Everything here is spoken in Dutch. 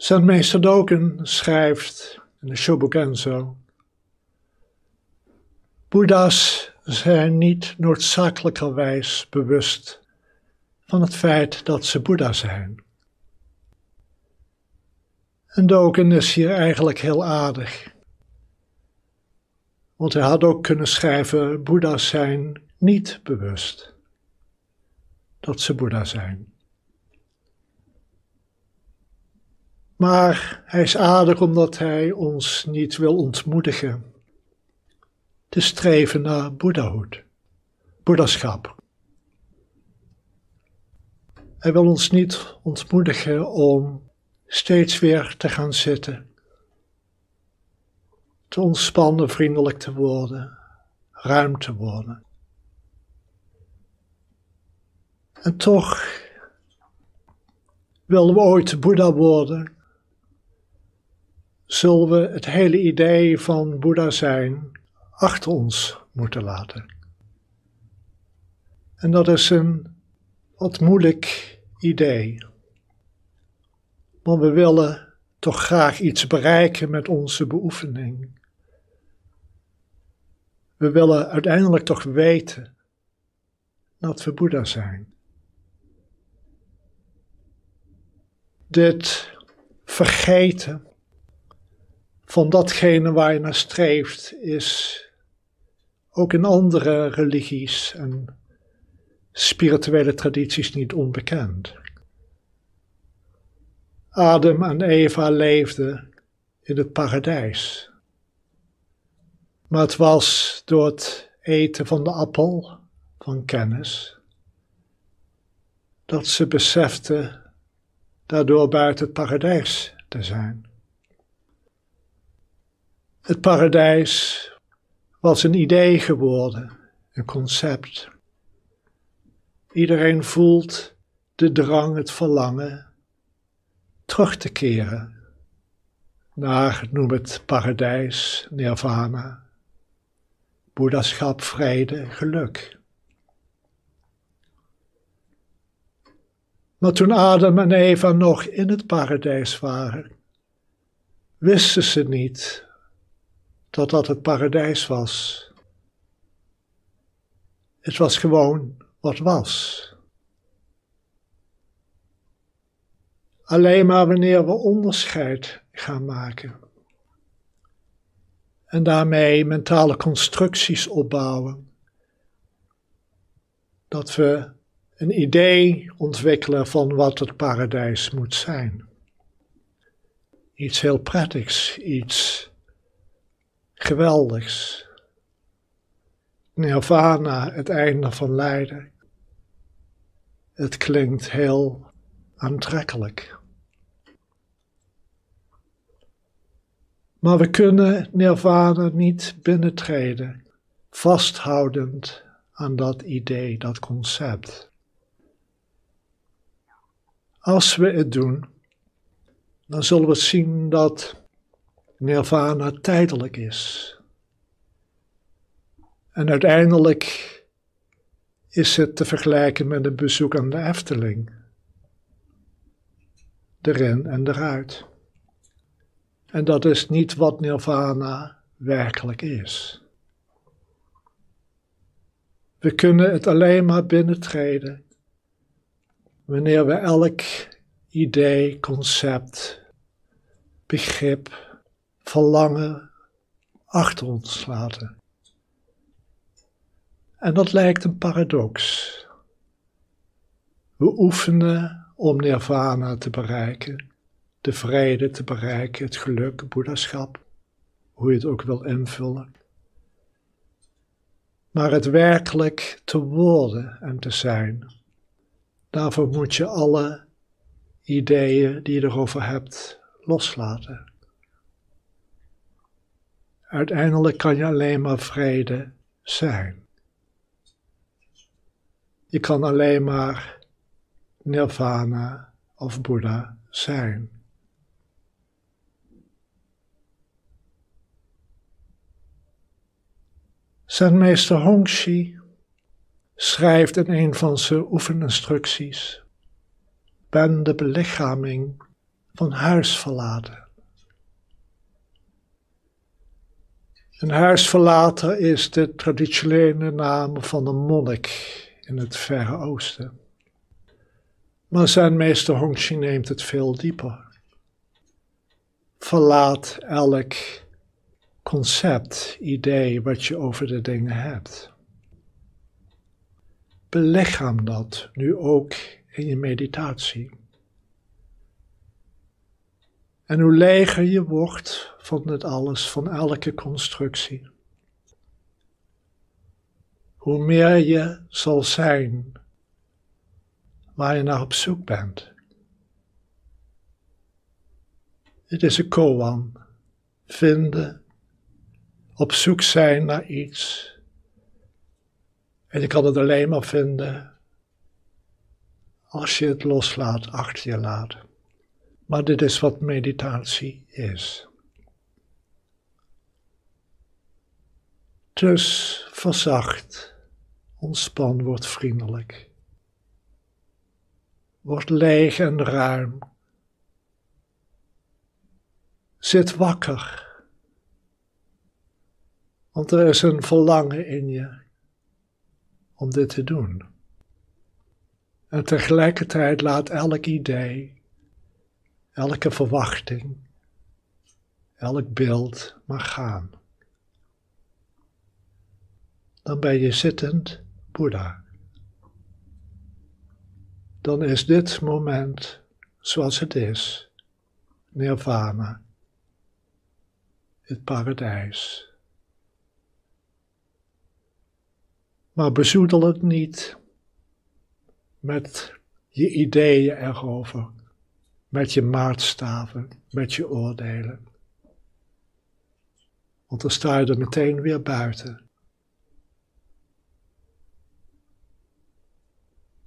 Zenmeester Doken schrijft in de Shobogenzo: Boeddha's zijn niet noodzakelijkerwijs bewust van het feit dat ze Boeddha zijn. En Doken is hier eigenlijk heel aardig. Want hij had ook kunnen schrijven: Boeddha's zijn niet bewust dat ze Boeddha zijn. Maar hij is aardig omdat hij ons niet wil ontmoedigen te streven naar Boeddhahoed, Boeddhaschap. Hij wil ons niet ontmoedigen om steeds weer te gaan zitten, te ontspannen, vriendelijk te worden, ruim te worden. En toch willen we ooit Boeddha worden, zullen we het hele idee van Boeddha zijn achter ons moeten laten. En dat is een wat moeilijk idee. Want we willen toch graag iets bereiken met onze beoefening. We willen uiteindelijk toch weten dat we Boeddha zijn. Dit vergeten van datgene waar je naar streeft is ook in andere religies en spirituele tradities niet onbekend. Adam en Eva leefden in het paradijs. Maar het was door het eten van de appel van kennis dat ze beseften daardoor buiten het paradijs te zijn. Het paradijs was een idee geworden, een concept. Iedereen voelt de drang, het verlangen terug te keren naar, noem het paradijs, nirvana, boeddhaschap, vrede, geluk. Maar toen Adam en Eva nog in het paradijs waren, wisten ze niet dat dat het paradijs was. Het was gewoon wat was. Alleen maar wanneer we onderscheid gaan maken en daarmee mentale constructies opbouwen, dat we een idee ontwikkelen van wat het paradijs moet zijn. Iets heel prettigs, iets geweldigs. Nirvana, het einde van lijden. Het klinkt heel aantrekkelijk. Maar we kunnen Nirvana niet binnentreden, vasthoudend aan dat idee, dat concept. Als we het doen, dan zullen we zien dat nirvana tijdelijk is. En uiteindelijk is het te vergelijken met een bezoek aan de Efteling. Erin en eruit. En dat is niet wat nirvana werkelijk is. We kunnen het alleen maar binnentreden wanneer we elk idee, concept, begrip, verlangen achter ons laten. En dat lijkt een paradox. We oefenen om nirvana te bereiken, de vrede te bereiken, het geluk, het boeddhaschap, hoe je het ook wil invullen. Maar het werkelijk te worden en te zijn, daarvoor moet je alle ideeën die je erover hebt loslaten. Uiteindelijk kan je alleen maar vrede zijn. Je kan alleen maar nirvana of Boeddha zijn. Zenmeester Hongxi schrijft in een van zijn oefeninstructies: Ben de belichaming van huis verlaten. Een huisverlater is de traditionele naam van een monnik in het Verre Oosten. Maar zijn meester Hongxi neemt het veel dieper. Verlaat elk concept, idee wat je over de dingen hebt. Belichaam dat nu ook in je meditatie. En hoe leger je wordt van het alles, van elke constructie, hoe meer je zal zijn waar je naar op zoek bent. Het is een koan, vinden, op zoek zijn naar iets. En je kan het alleen maar vinden als je het loslaat, achter je laat. Maar dit is wat meditatie is. Dus verzacht, ontspan, word vriendelijk. Word leeg en ruim. Zit wakker. Want er is een verlangen in je om dit te doen. En tegelijkertijd laat elk idee, elke verwachting, elk beeld maar gaan. Dan ben je zittend Boeddha. Dan is dit moment zoals het is, nirvana, het paradijs. Maar bezoedel het niet met je ideeën erover, met je maatstaven, met je oordelen. Want dan sta je er meteen weer buiten.